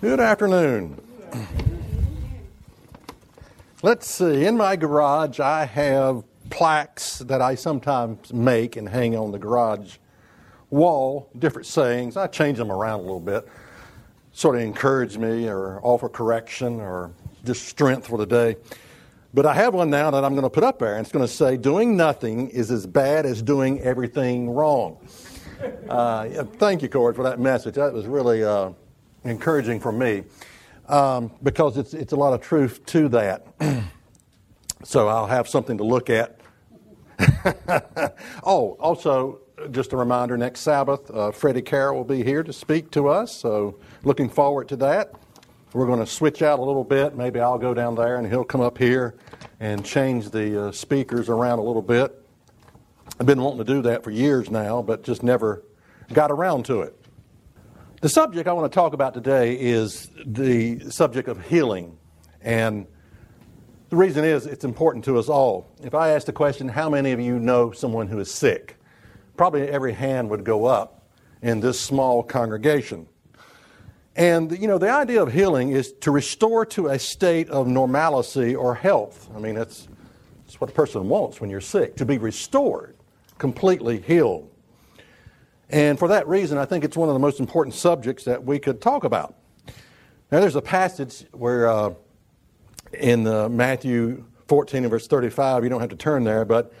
Good afternoon. Let's see. In my garage, I have plaques that I sometimes make and hang on the garage wall, different sayings. I change them around a little bit, sort of encourage me or offer correction or just strength for the day. But I have one now that I'm going to put up there, and it's going to say, Doing nothing is as bad as doing everything wrong. Uh, thank you, Corey, for that message. That was really uh, encouraging for me um, because it's, it's a lot of truth to that. so I'll have something to look at. oh, also, just a reminder next Sabbath, uh, Freddie Carroll will be here to speak to us. So looking forward to that. We're going to switch out a little bit. Maybe I'll go down there and he'll come up here and change the uh, speakers around a little bit. I've been wanting to do that for years now, but just never got around to it. The subject I want to talk about today is the subject of healing. And the reason is it's important to us all. If I ask the question, how many of you know someone who is sick? Probably every hand would go up in this small congregation. And, you know, the idea of healing is to restore to a state of normalcy or health. I mean, that's, it's what a person wants when you're sick, to be restored, completely healed. And for that reason, I think it's one of the most important subjects that we could talk about. Now, there's a passage where uh, in uh, Matthew 14 and verse 35, you don't have to turn there, but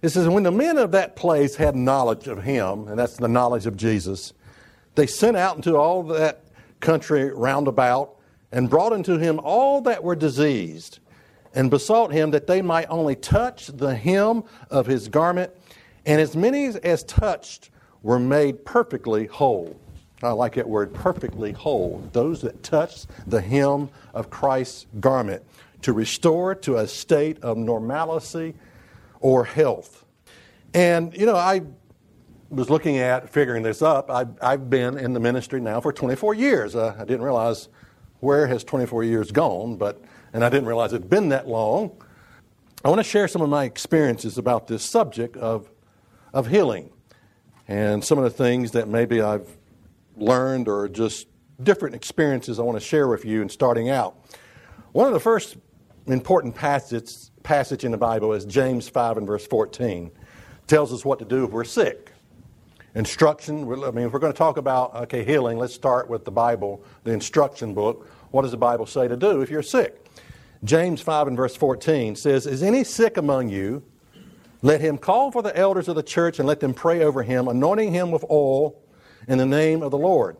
it says, When the men of that place had knowledge of him, and that's the knowledge of Jesus, they sent out into all that country round about and brought unto him all that were diseased and besought him that they might only touch the hem of his garment, and as many as touched were made perfectly whole. I like that word, perfectly whole. Those that touch the hem of Christ's garment to restore to a state of normalcy or health. And, you know, I was looking at figuring this up. I've, I've been in the ministry now for 24 years. Uh, I didn't realize where has 24 years gone, but and I didn't realize it'd been that long. I want to share some of my experiences about this subject of, of healing and some of the things that maybe I've learned or just different experiences I want to share with you in starting out. One of the first important passages passage in the Bible is James 5 and verse 14. tells us what to do if we're sick instruction. I mean, if we're going to talk about, okay, healing, let's start with the Bible, the instruction book. What does the Bible say to do if you're sick? James 5 and verse 14 says, Is any sick among you? Let him call for the elders of the church and let them pray over him, anointing him with oil in the name of the Lord.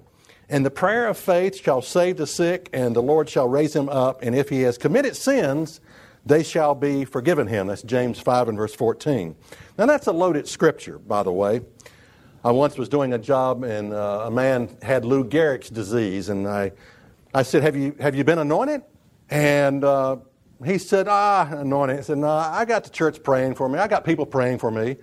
And the prayer of faith shall save the sick, and the Lord shall raise him up. And if he has committed sins, they shall be forgiven him. That's James 5 and verse 14. Now, that's a loaded scripture, by the way. I once was doing a job, and uh, a man had Lou Gehrig's disease, and I, I said, "Have you have you been anointed?" And uh, he said, "Ah, anointing. I said, "No, I got the church praying for me. I got people praying for me."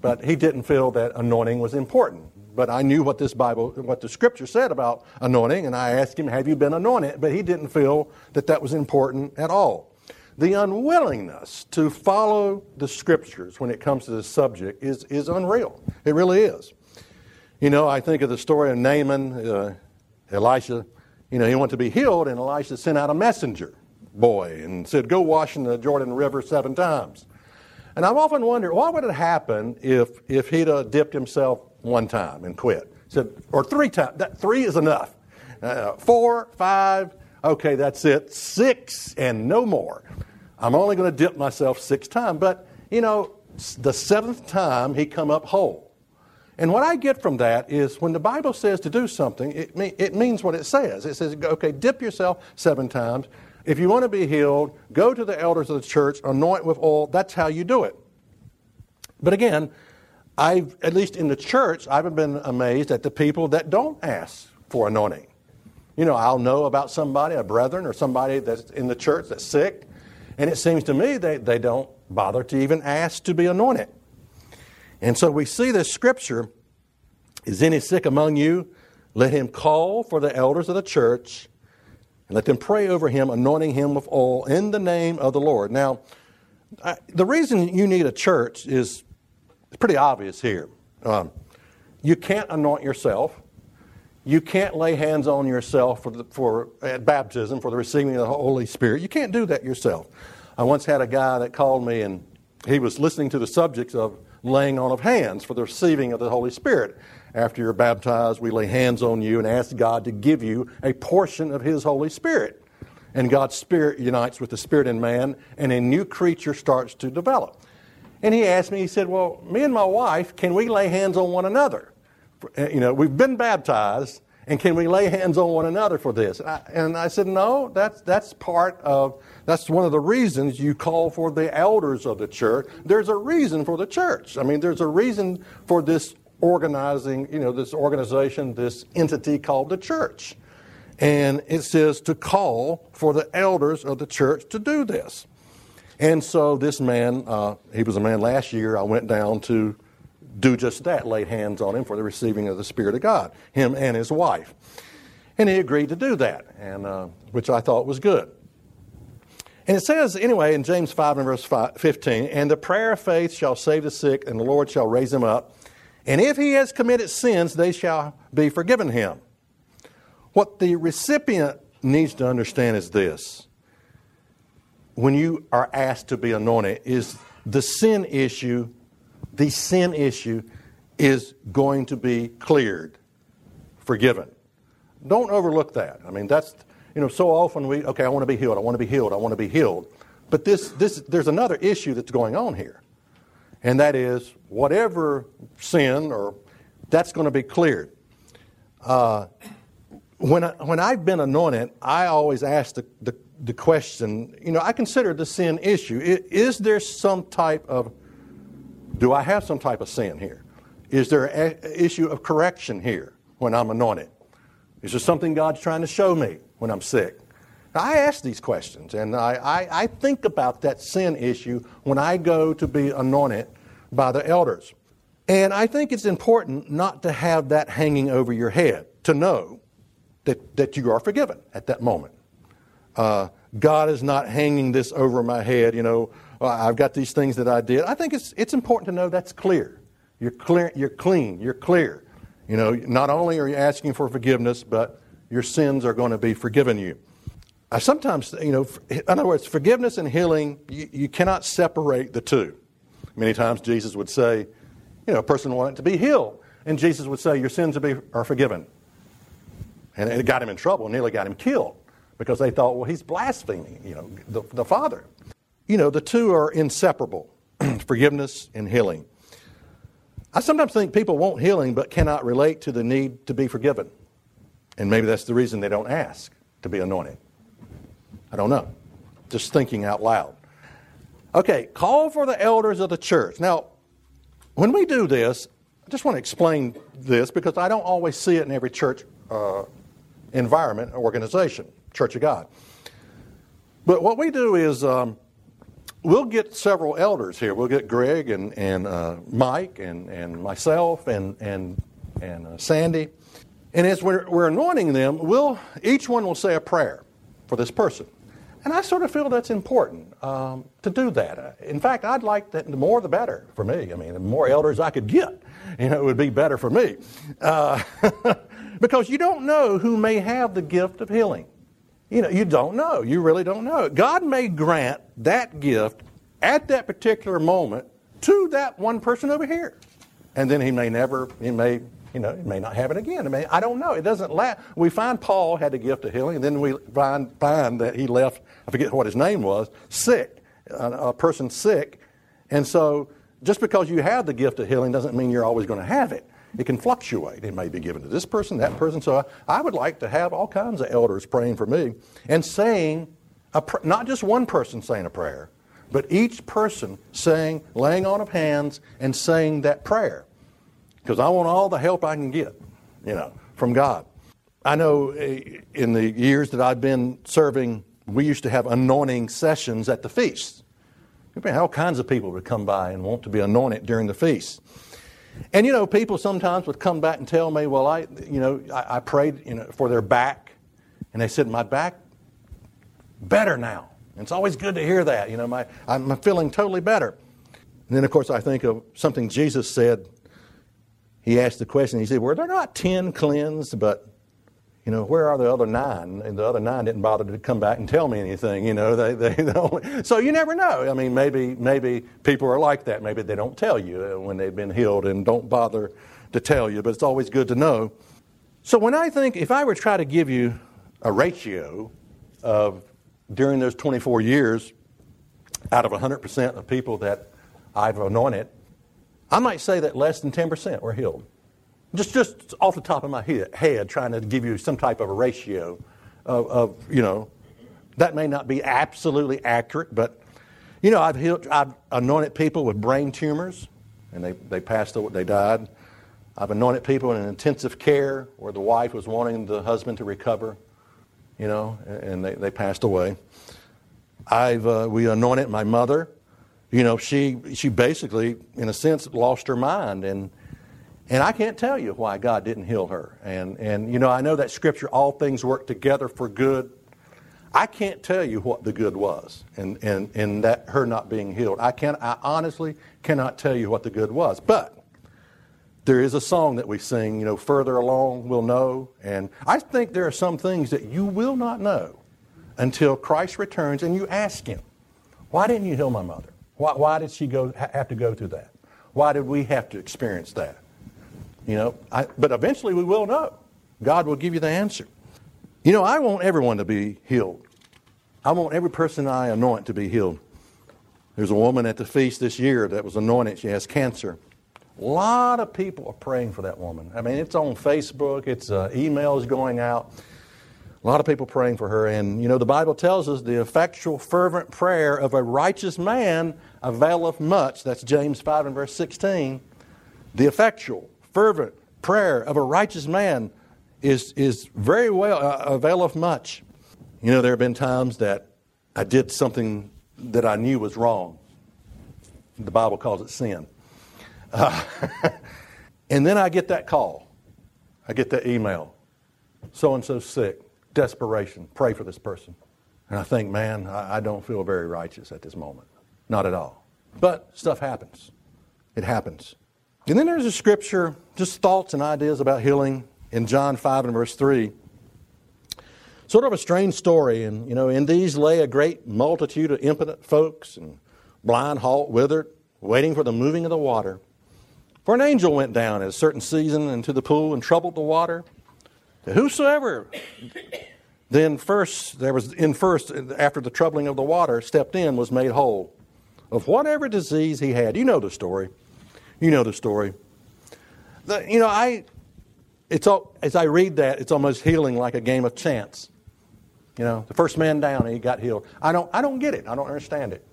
But he didn't feel that anointing was important. But I knew what this Bible, what the Scripture said about anointing, and I asked him, "Have you been anointed?" But he didn't feel that that was important at all the unwillingness to follow the scriptures when it comes to this subject is, is unreal. It really is. You know, I think of the story of Naaman, uh, Elisha. You know, he wanted to be healed, and Elisha sent out a messenger boy and said, Go wash in the Jordan River seven times. And I've often wondered, what would have happened if, if he'd have dipped himself one time and quit? Said, or three times. That, three is enough. Uh, four, five, okay, that's it. Six and no more. I'm only going to dip myself six times. But, you know, the seventh time he come up whole. And what I get from that is when the Bible says to do something, it, mean, it means what it says. It says, okay, dip yourself seven times. If you want to be healed, go to the elders of the church, anoint with oil. That's how you do it. But again, I've, at least in the church, I've been amazed at the people that don't ask for anointing. You know, I'll know about somebody, a brethren or somebody that's in the church that's sick, and it seems to me they, they don't bother to even ask to be anointed. And so we see this scripture Is any sick among you? Let him call for the elders of the church and let them pray over him, anointing him with oil in the name of the Lord. Now, I, the reason you need a church is pretty obvious here. Um, you can't anoint yourself. you can't lay hands on yourself for, the, for at baptism for the receiving of the Holy Spirit. You can't do that yourself. I once had a guy that called me and he was listening to the subjects of laying on of hands for the receiving of the Holy Spirit. After you're baptized, we lay hands on you and ask God to give you a portion of His Holy Spirit. And God's Spirit unites with the Spirit in man, and a new creature starts to develop. And he asked me, he said, Well, me and my wife, can we lay hands on one another? Uh, you know, we've been baptized, and can we lay hands on one another for this? And I, and I said, No, that's, that's part of, that's one of the reasons you call for the elders of the church. There's a reason for the church. I mean, there's a reason for this organizing, you know, this organization, this entity called the church. And it says to call for the elders of the church to do this. And so this man, uh, he was a man last year, I went down to do just that, laid hands on him for the receiving of the Spirit of God, him and his wife. And he agreed to do that, and, uh, which I thought was good. And it says, anyway, in James 5 and verse 5, 15, and the prayer of faith shall save the sick, and the Lord shall raise him up. And if he has committed sins, they shall be forgiven him. What the recipient needs to understand is this when you are asked to be anointed, is the sin issue the sin issue is going to be cleared, forgiven. Don't overlook that. I mean, that's, you know, so often we, okay, I want to be healed, I want to be healed, I want to be healed. But this, this, there's another issue that's going on here. And that is whatever sin or that's going to be cleared. Uh, when, I, when I've been anointed, I always ask the, the, the question, you know, I consider the sin issue. Is there some type of do I have some type of sin here? Is there an issue of correction here when I'm anointed? Is there something God's trying to show me when I'm sick? I ask these questions and I, I, I think about that sin issue when I go to be anointed by the elders. And I think it's important not to have that hanging over your head, to know that, that you are forgiven at that moment. Uh, God is not hanging this over my head, you know, I've got these things that I did. I think it's, it's important to know that's clear. You're clear, you're clean, you're clear. You know, not only are you asking for forgiveness, but your sins are going to be forgiven you. I sometimes, you know, in other words, forgiveness and healing, you, you cannot separate the two. Many times Jesus would say, you know, a person wanted to be healed, and Jesus would say, your sins are, forgiven. And it got him in trouble, nearly got him killed, because they thought, well, he's blaspheming, you know, the, the Father. You know, the two are inseparable forgiveness and healing. I sometimes think people want healing but cannot relate to the need to be forgiven. And maybe that's the reason they don't ask to be anointed. I don't know. Just thinking out loud. Okay, call for the elders of the church. Now, when we do this, I just want to explain this because I don't always see it in every church uh, environment, organization, Church of God. But what we do is um, we'll get several elders here. We'll get Greg and, and uh, Mike and, and myself and, and, and uh, Sandy. And as we're, we're anointing them, we'll, each one will say a prayer for this person. And I sort of feel that's important um, to do that. In fact, I'd like that the more the better for me. I mean, the more elders I could get, you know, it would be better for me. Uh, because you don't know who may have the gift of healing. You know, you don't know. You really don't know. God may grant that gift at that particular moment to that one person over here. And then he may never, he may, you know, it may not happen again. I mean, I don't know. It doesn't last. We find Paul had the gift of healing, and then we find, find that he left, I forget what his name was, sick, a, a person sick. And so just because you have the gift of healing doesn't mean you're always going to have it. It can fluctuate. It may be given to this person, that person. So I, I would like to have all kinds of elders praying for me and saying, pr- not just one person saying a prayer, but each person saying, laying on of hands and saying that prayer. Because I want all the help I can get, you know, from God. I know eh, in the years that I've been serving, we used to have anointing sessions at the feasts. All kinds of people would come by and want to be anointed during the feast. And you know, people sometimes would come back and tell me, well, I, you know, I, I prayed you know, for their back, and they said, my back better now. And it's always good to hear that. You know, my, I'm feeling totally better. And then, of course, I think of something Jesus said. He asked the question, he said, Were there not ten cleansed, but you know, where are the other nine? And the other nine didn't bother to come back and tell me anything, you know. They, they, only, so you never know. I mean, maybe, maybe people are like that. Maybe they don't tell you uh, when they've been healed and don't bother to tell you, but it's always good to know. So when I think, if I were to try to give you a ratio of during those 24 years, out of 100% of people that I've anointed, I might say that less than 10% were healed. Just, just off the top of my head, trying to give you some type of a ratio of, of, you know, that may not be absolutely accurate, but, you know, I've, healed, I've anointed people with brain tumors, and they, they passed, they died. I've anointed people in intensive care where the wife was wanting the husband to recover, you know, and they, they passed away. I've, uh, we anointed my mother. You know, she, she basically, in a sense, lost her mind. And, and I can't tell you why God didn't heal her. And, and, you know, I know that scripture, all things work together for good. I can't tell you what the good was in, in, in that her not being healed. I, can, I honestly cannot tell you what the good was. But there is a song that we sing, you know, further along we'll know. And I think there are some things that you will not know until Christ returns and you ask him, why didn't you heal my mother? Why, why did she go, have to go through that? Why did we have to experience that? You know, I, but eventually we will know. God will give you the answer. You know, I want everyone to be healed. I want every person I anoint to be healed. There's a woman at the feast this year that was anointed. She has cancer. A lot of people are praying for that woman. I mean, it's on Facebook, it's uh, emails going out. A lot of people praying for her. And, you know, the Bible tells us the effectual, fervent prayer of a righteous man availeth much. That's James 5 and verse 16. The effectual, fervent prayer of a righteous man is, is very well, uh, availeth much. You know, there have been times that I did something that I knew was wrong. The Bible calls it sin. Uh, and then I get that call. I get that email. So and so sick desperation, pray for this person. And I think, man, I, don't feel very righteous at this moment. Not at all. But stuff happens. It happens. And then there's a scripture, just thoughts and ideas about healing in John 5 and verse 3. Sort of a strange story. And, you know, in these lay a great multitude of impotent folks and blind, halt, withered, waiting for the moving of the water. For an angel went down at a certain season into the pool and troubled the water. Whosoever then first there was in first after the troubling of the water stepped in was made whole of whatever disease he had. You know the story. You know the story. The, you know I. It's all, as I read that, it's almost healing like a game of chance. You know, the first man down, he got healed. I don't, I don't get it. I don't understand it.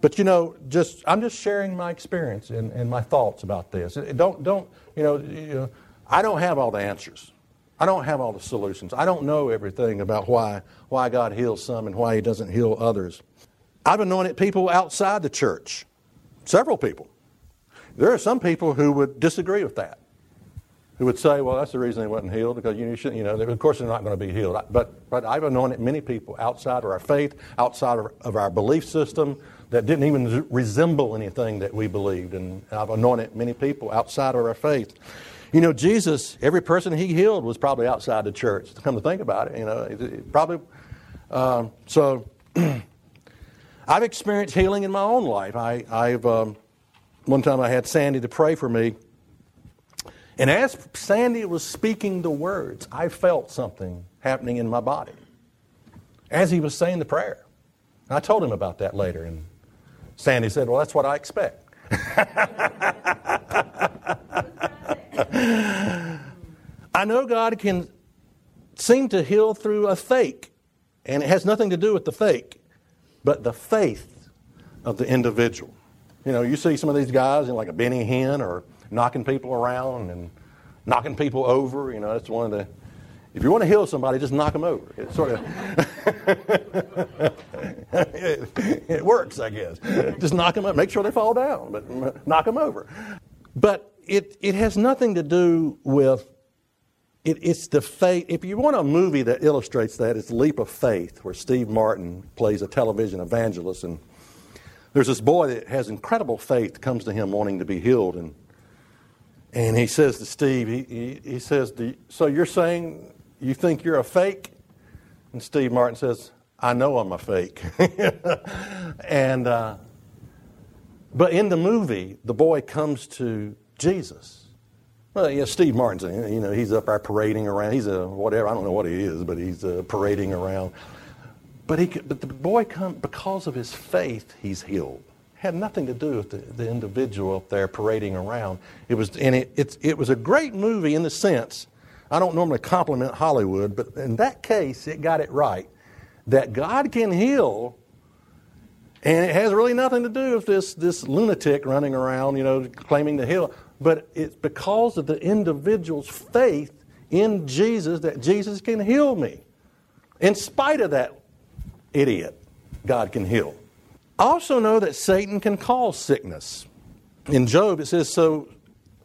But you know, just I'm just sharing my experience and, and my thoughts about this. Don't, don't, you know, you know, I don't have all the answers. I don't have all the solutions. I don't know everything about why, why God heals some and why He doesn't heal others. I've anointed people outside the church, several people. There are some people who would disagree with that, who would say, well, that's the reason they wasn't healed, because you, should, you know, of course they're not going to be healed. But, but I've anointed many people outside of our faith, outside of, of our belief system, that didn't even resemble anything that we believed. And I've anointed many people outside of our faith. You know, Jesus, every person he healed was probably outside the church. Come to think about it, you know, it probably. Um, so, I've experienced healing in my own life. I, have um, one time I had Sandy to pray for me, and as Sandy was speaking the words, I felt something happening in my body as he was saying the prayer. I told him about that later, and Sandy said, "Well, that's what I expect." I know God can seem to heal through a fake, and it has nothing to do with the fake, but the faith of the individual. You know, you see some of these guys in like a Benny Hinn or knocking people around and knocking people over. You know, that's one of the. If you want to heal somebody, just knock them over. It sort of. it, it works, I guess. Just knock them up. Make sure they fall down, but knock them over. But it, it has nothing to do with it, it's the faith. If you want a movie that illustrates that, it's Leap of Faith, where Steve Martin plays a television evangelist, and there's this boy that has incredible faith comes to him wanting to be healed, and and he says to Steve, he, he, he says, "So you're saying You think you're a fake? And Steve Martin says, I know I'm a fake. and, uh, but in the movie, the boy comes to Jesus. Well, yeah, Steve Martin's, you know, he's up there parading around. He's a whatever, I don't know what he is, but he's uh, parading around. But, he, but the boy comes, because of his faith, he's healed. Had nothing to do with the, the individual up there parading around. It was, and it, it, it was a great movie in the sense, I don't normally compliment Hollywood, but in that case, it got it right. That God can heal, and it has really nothing to do with this, this lunatic running around, you know, claiming to heal. But it's because of the individual's faith in Jesus that Jesus can heal me. In spite of that idiot, God can heal. Also know that Satan can cause sickness. In Job, it says, So,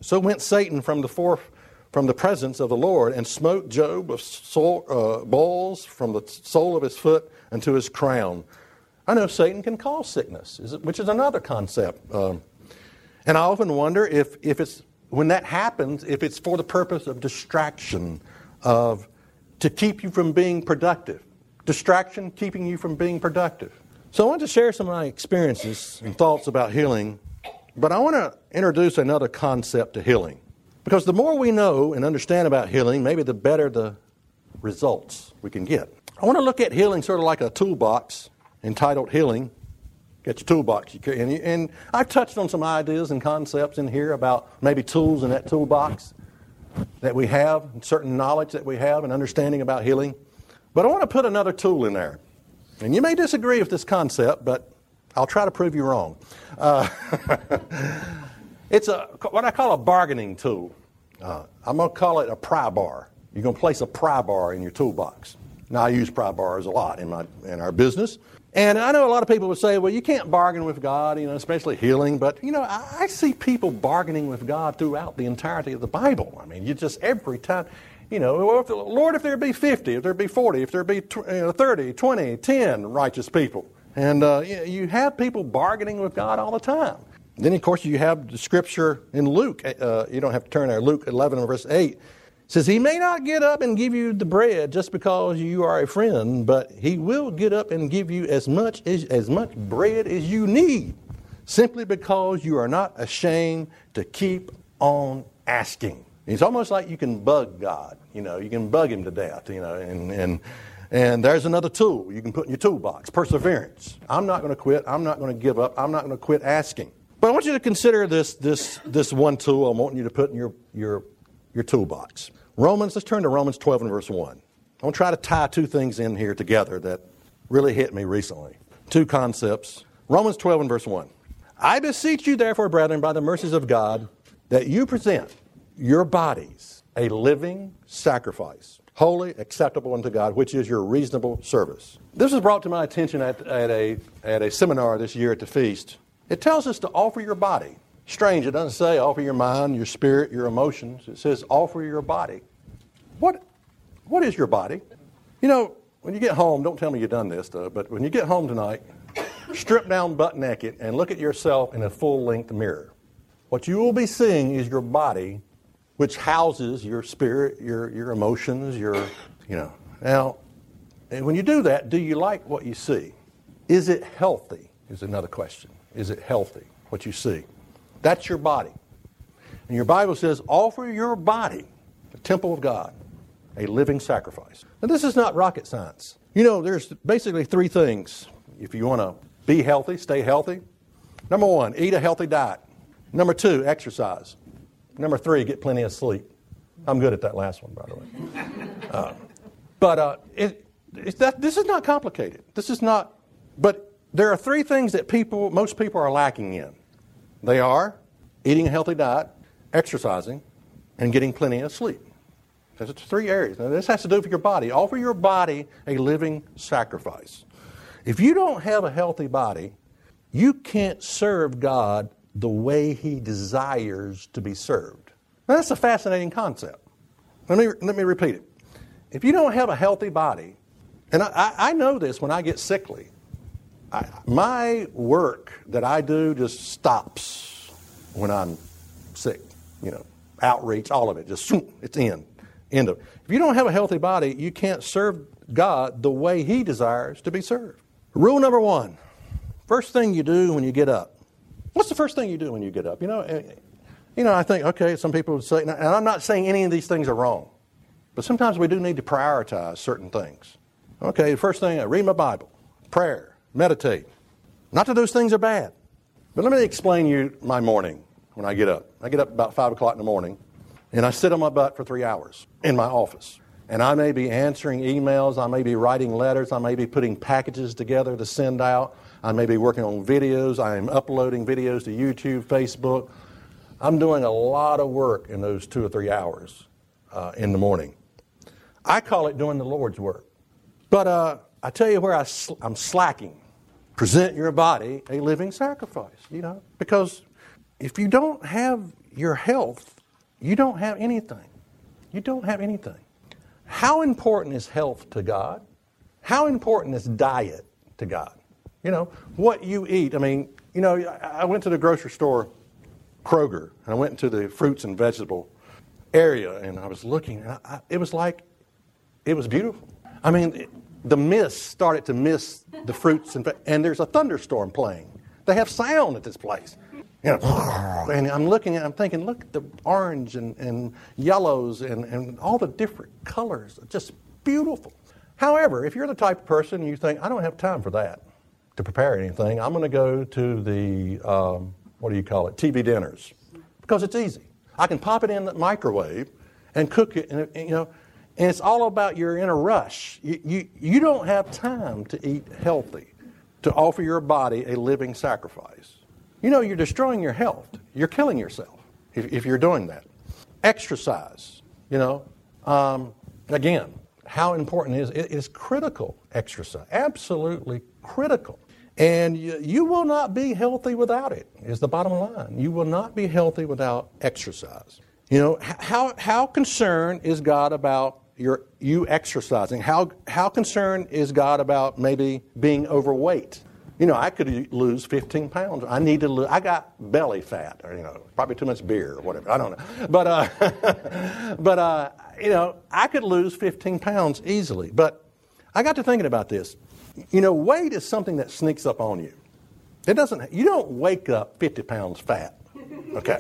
so went Satan from the from the presence of the Lord and smote Job with soul, uh, balls from the sole of his foot unto his crown. I know Satan can cause sickness, which is another concept. Um, and I often wonder if, if it's, when that happens, if it's for the purpose of distraction, of to keep you from being productive distraction keeping you from being productive. So I want to share some of my experiences and thoughts about healing, but I want to introduce another concept to healing. Because the more we know and understand about healing, maybe the better the results we can get. I want to look at healing sort of like a toolbox entitled Healing. Get your toolbox. And, and I've touched on some ideas and concepts in here about maybe tools in that toolbox that we have, certain knowledge that we have, and understanding about healing. But I want to put another tool in there. And you may disagree with this concept, but I'll try to prove you wrong. Uh, it's a, what I call a bargaining tool. Uh, I'm going to call it a pry bar. You're going to place a pry bar in your toolbox. Now, I use pry bars a lot in, my, in our business. And I know a lot of people would say, well, you can't bargain with God, you know, especially healing. But, you know, I, I see people bargaining with God throughout the entirety of the Bible. I mean, you just every time you know, Lord, if there be 50, if there be 40, if there be 30, 20, 10 righteous people. And uh, you have people bargaining with God all the time. Then, of course, you have the scripture in Luke. Uh, you don't have to turn there. Luke 11, verse 8 says, He may not get up and give you the bread just because you are a friend, but He will get up and give you as much, as, as much bread as you need, simply because you are not ashamed to keep on asking. It's almost like you can bug God. You know, you can bug him to death, you know, and, and, and there's another tool you can put in your toolbox perseverance. I'm not going to quit. I'm not going to give up. I'm not going to quit asking. But I want you to consider this, this, this one tool I'm wanting you to put in your, your, your toolbox. Romans, let's turn to Romans 12 and verse 1. I want to try to tie two things in here together that really hit me recently. Two concepts. Romans 12 and verse 1. I beseech you, therefore, brethren, by the mercies of God, that you present your bodies a living sacrifice, holy, acceptable unto God, which is your reasonable service. This was brought to my attention at, at, a, at a seminar this year at the feast. It tells us to offer your body. Strange, it doesn't say offer your mind, your spirit, your emotions. It says offer your body. What, what is your body? You know, when you get home, don't tell me you've done this, though, but when you get home tonight, strip down butt naked and look at yourself in a full length mirror. What you will be seeing is your body which houses your spirit, your, your emotions, your, you know. Now, when you do that, do you like what you see? Is it healthy? Is another question. Is it healthy, what you see? That's your body. And your Bible says, offer your body, the temple of God, a living sacrifice. Now, this is not rocket science. You know, there's basically three things if you want to be healthy, stay healthy. Number one, eat a healthy diet. Number two, exercise. Number three, get plenty of sleep. I'm good at that last one, by the way. Uh, but uh, it, that, this is not complicated. This is not, but there are three things that people, most people are lacking in. They are eating a healthy diet, exercising, and getting plenty of sleep. That's three areas. Now, this has to do with your body. Offer your body a living sacrifice. If you don't have a healthy body, you can't serve God the way he desires to be served. Now, that's a fascinating concept. Let me, let me repeat it. If you don't have a healthy body, and I, I know this when I get sickly, I, my work that I do just stops when I'm sick. You know, outreach, all of it, just it's in. End of. If you don't have a healthy body, you can't serve God the way He desires to be served. Rule number one first thing you do when you get up. What's the first thing you do when you get up? You know, eh, you know, I think, okay, some people would say, and I'm not saying any of these things are wrong, but sometimes we do need to prioritize certain things. Okay, the first thing, I read my Bible, prayer, meditate. Not that those things are bad, but let me explain you my morning when I get up. I get up about 5 o'clock in the morning, and I sit on my butt for three hours in my office. And I may be answering emails, I may be writing letters, I may be putting packages together to send out, I may be working on videos, I am uploading videos to YouTube, Facebook. I'm doing a lot of work in those two or three hours uh, in the morning. I call it doing the Lord's work. But uh, I tell you where I sl- I'm slacking. Present your body a living sacrifice, you know, because if you don't have your health, you don't have anything. You don't have anything. How important is health to God? How important is diet to God? You know, what you eat. I mean, you know, I went to the grocery store, Kroger, and I went into the fruits and vegetable area, and I was looking, and I, it was like, it was beautiful. I mean, it, the mist started to mist the fruits, and, and there's a thunderstorm playing. They have sound at this place. You know, and I'm looking at, I'm thinking, look at the orange and, and yellows and, and all the different colors. Just beautiful. However, if you're the type of person you think, I don't have time for that to prepare anything, I'm going to go to the, um, what do you call it, TV dinners. Because it's easy. I can pop it in the microwave and cook it, and, you know, and it's all about you're in a rush. You, you, you don't have time to eat healthy, to offer your body a living sacrifice. You know, you're destroying your health. You're killing yourself if, if you're doing that. Exercise, you know. Um, again, how important is it is critical exercise, absolutely critical. And you, you, will not be healthy without it, is the bottom line. You will not be healthy without exercise. You know, how, how concerned is God about your, you exercising? How, how concerned is God about maybe being overweight? You know, I could lose 15 pounds. I need to lose, I got belly fat, or, you know, probably too much beer or whatever. I don't know. But, uh, but uh, you know, I could lose 15 pounds easily. But I got to thinking about this. You know, weight is something that sneaks up on you. It doesn't, you don't wake up 50 pounds fat. Okay.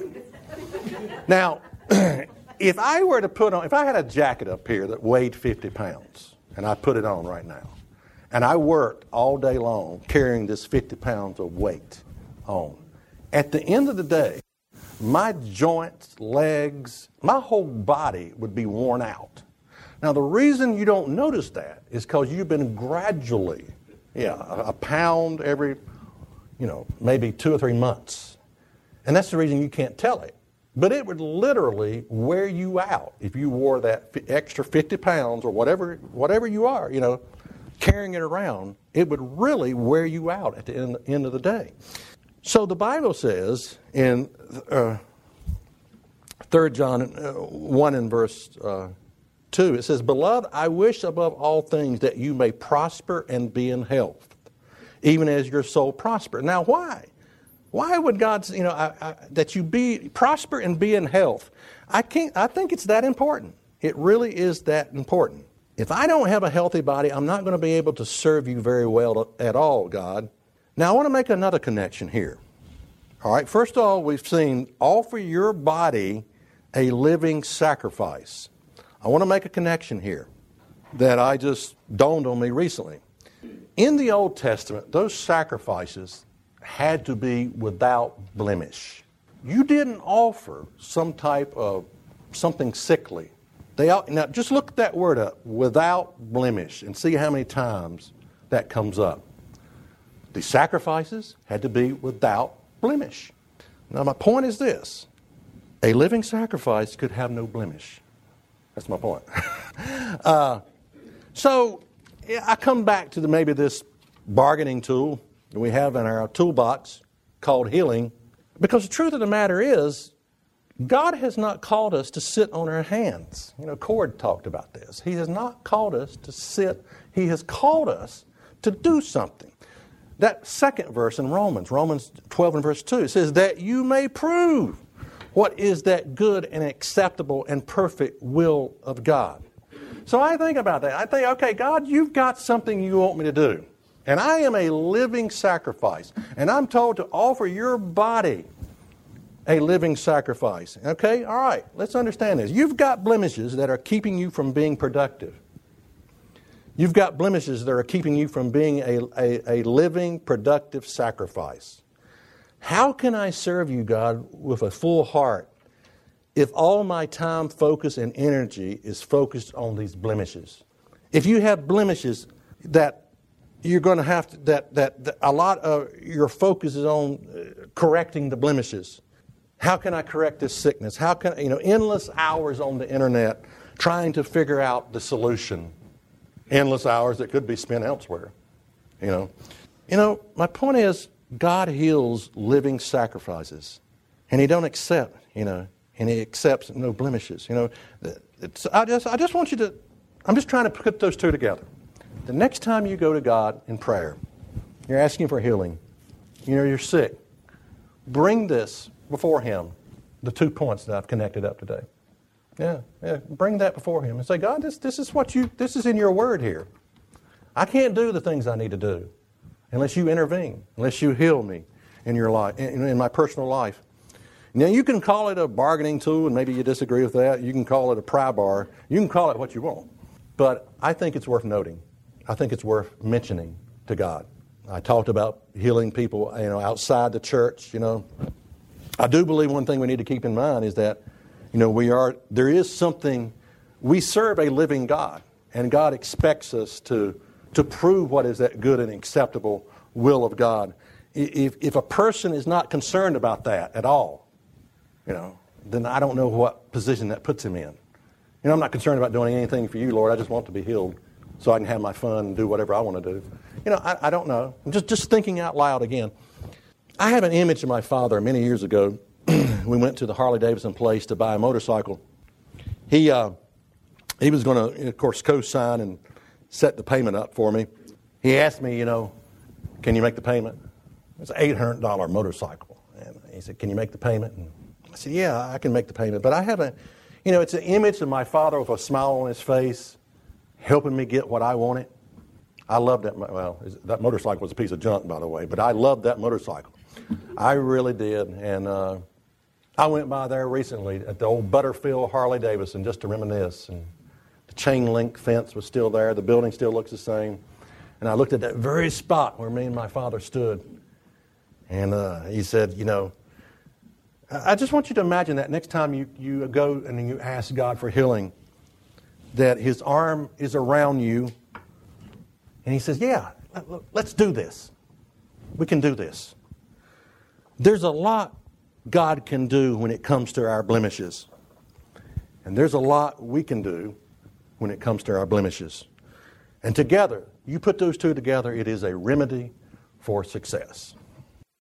Now, if I were to put on, if I had a jacket up here that weighed 50 pounds, and I put it on right now, and I worked all day long carrying this 50 pounds of weight on. At the end of the day, my joints, legs, my whole body would be worn out. Now, the reason you don't notice that is because you've been gradually, yeah, a pound every, you know, maybe two or three months. And that's the reason you can't tell it. But it would literally wear you out if you wore that extra 50 pounds or whatever, whatever you are, you know, carrying it around, it would really wear you out at the end, end of the day. So the Bible says in uh, 3 John uh, 1 and verse uh, 2, it says, Beloved, I wish above all things that you may prosper and be in health, even as your soul prosper. Now, why? Why would God, you know, I, I, that you be prosper and be in health? I can't. I think it's that important. It really is that important. If I don't have a healthy body, I'm not going to be able to serve you very well at all, God. Now, I want to make another connection here. All right, first of all, we've seen offer your body a living sacrifice. I want to make a connection here that I just dawned on me recently. In the Old Testament, those sacrifices had to be without blemish. You didn't offer some type of something sickly they now just look that word up, without blemish, and see how many times that comes up. The sacrifices had to be without blemish. Now, my point is this a living sacrifice could have no blemish. That's my point. uh, so, I come back to the, maybe this bargaining tool we have in our toolbox called healing, because the truth of the matter is, God has not called us to sit on our hands. You know, Cord talked about this. He has not called us to sit, He has called us to do something. That second verse in Romans, Romans 12 and verse 2, it says, That you may prove what is that good and acceptable and perfect will of God. So I think about that. I think, okay, God, you've got something you want me to do. And I am a living sacrifice. And I'm told to offer your body a living sacrifice. Okay, all right, let's understand this. You've got blemishes that are keeping you from being productive. You've got blemishes that are keeping you from being a, a, a living, productive sacrifice. How can I serve you, God, with a full heart if all my time, focus, and energy is focused on these blemishes? If you have blemishes that you're going to have to, that, that, that a lot of your focus is on uh, correcting the blemishes. How can I correct this sickness? How can, you know, endless hours on the internet trying to figure out the solution. Endless hours that could be spent elsewhere, you know. You know, my point is, God heals living sacrifices, and He don't accept, you know, and He accepts no blemishes. You know, I just, I just want you to, I'm just trying to put those two together. The next time you go to God in prayer, you're asking for healing, you know, you're sick, bring this before Him, the two points that I've connected up today. Yeah, yeah, bring that before Him and say, God, this, this is what you, this is in your word here. I can't do the things I need to do unless you intervene, unless you heal me in your life, in, in my personal life. Now, you can call it a bargaining tool, and maybe you disagree with that. You can call it a pry bar. You can call it what you want. But I think it's worth noting. I think it's worth mentioning to God. I talked about healing people, you know, outside the church. You know, I do believe one thing we need to keep in mind is that, you know, we are there is something. We serve a living God, and God expects us to to prove what is that good and acceptable will of God. If, if a person is not concerned about that at all, you know, then I don't know what position that puts him in. You know, I'm not concerned about doing anything for you, Lord. I just want to be healed so I can have my fun and do whatever I want to do. You know, I, I don't know. I'm just, just thinking out loud again. I have an image of my father many years ago. we went to the Harley Davidson place to buy a motorcycle. He, uh, he was going to, of course, co sign and set the payment up for me. He asked me, you know, can you make the payment? It's an $800 motorcycle. And he said, can you make the payment? And I said, yeah, I can make the payment. But I have a, you know, it's an image of my father with a smile on his face, helping me get what I wanted. I loved that. Well, that motorcycle was a piece of junk, by the way, but I loved that motorcycle. I really did. And uh, I went by there recently at the old Butterfield Harley Davidson just to reminisce. And the chain link fence was still there. The building still looks the same. And I looked at that very spot where me and my father stood. And uh, he said, You know, I just want you to imagine that next time you, you go and you ask God for healing, that His arm is around you. And He says, Yeah, let's do this. We can do this. There's a lot God can do when it comes to our blemishes. And there's a lot we can do when it comes to our blemishes. And together, you put those two together, it is a remedy for success.